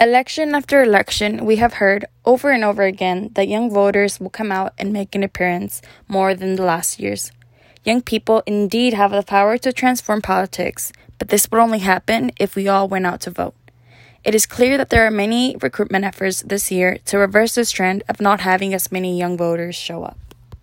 Election after election, we have heard over and over again that young voters will come out and make an appearance more than the last years. Young people indeed have the power to transform politics, but this would only happen if we all went out to vote. It is clear that there are many recruitment efforts this year to reverse this trend of not having as many young voters show up.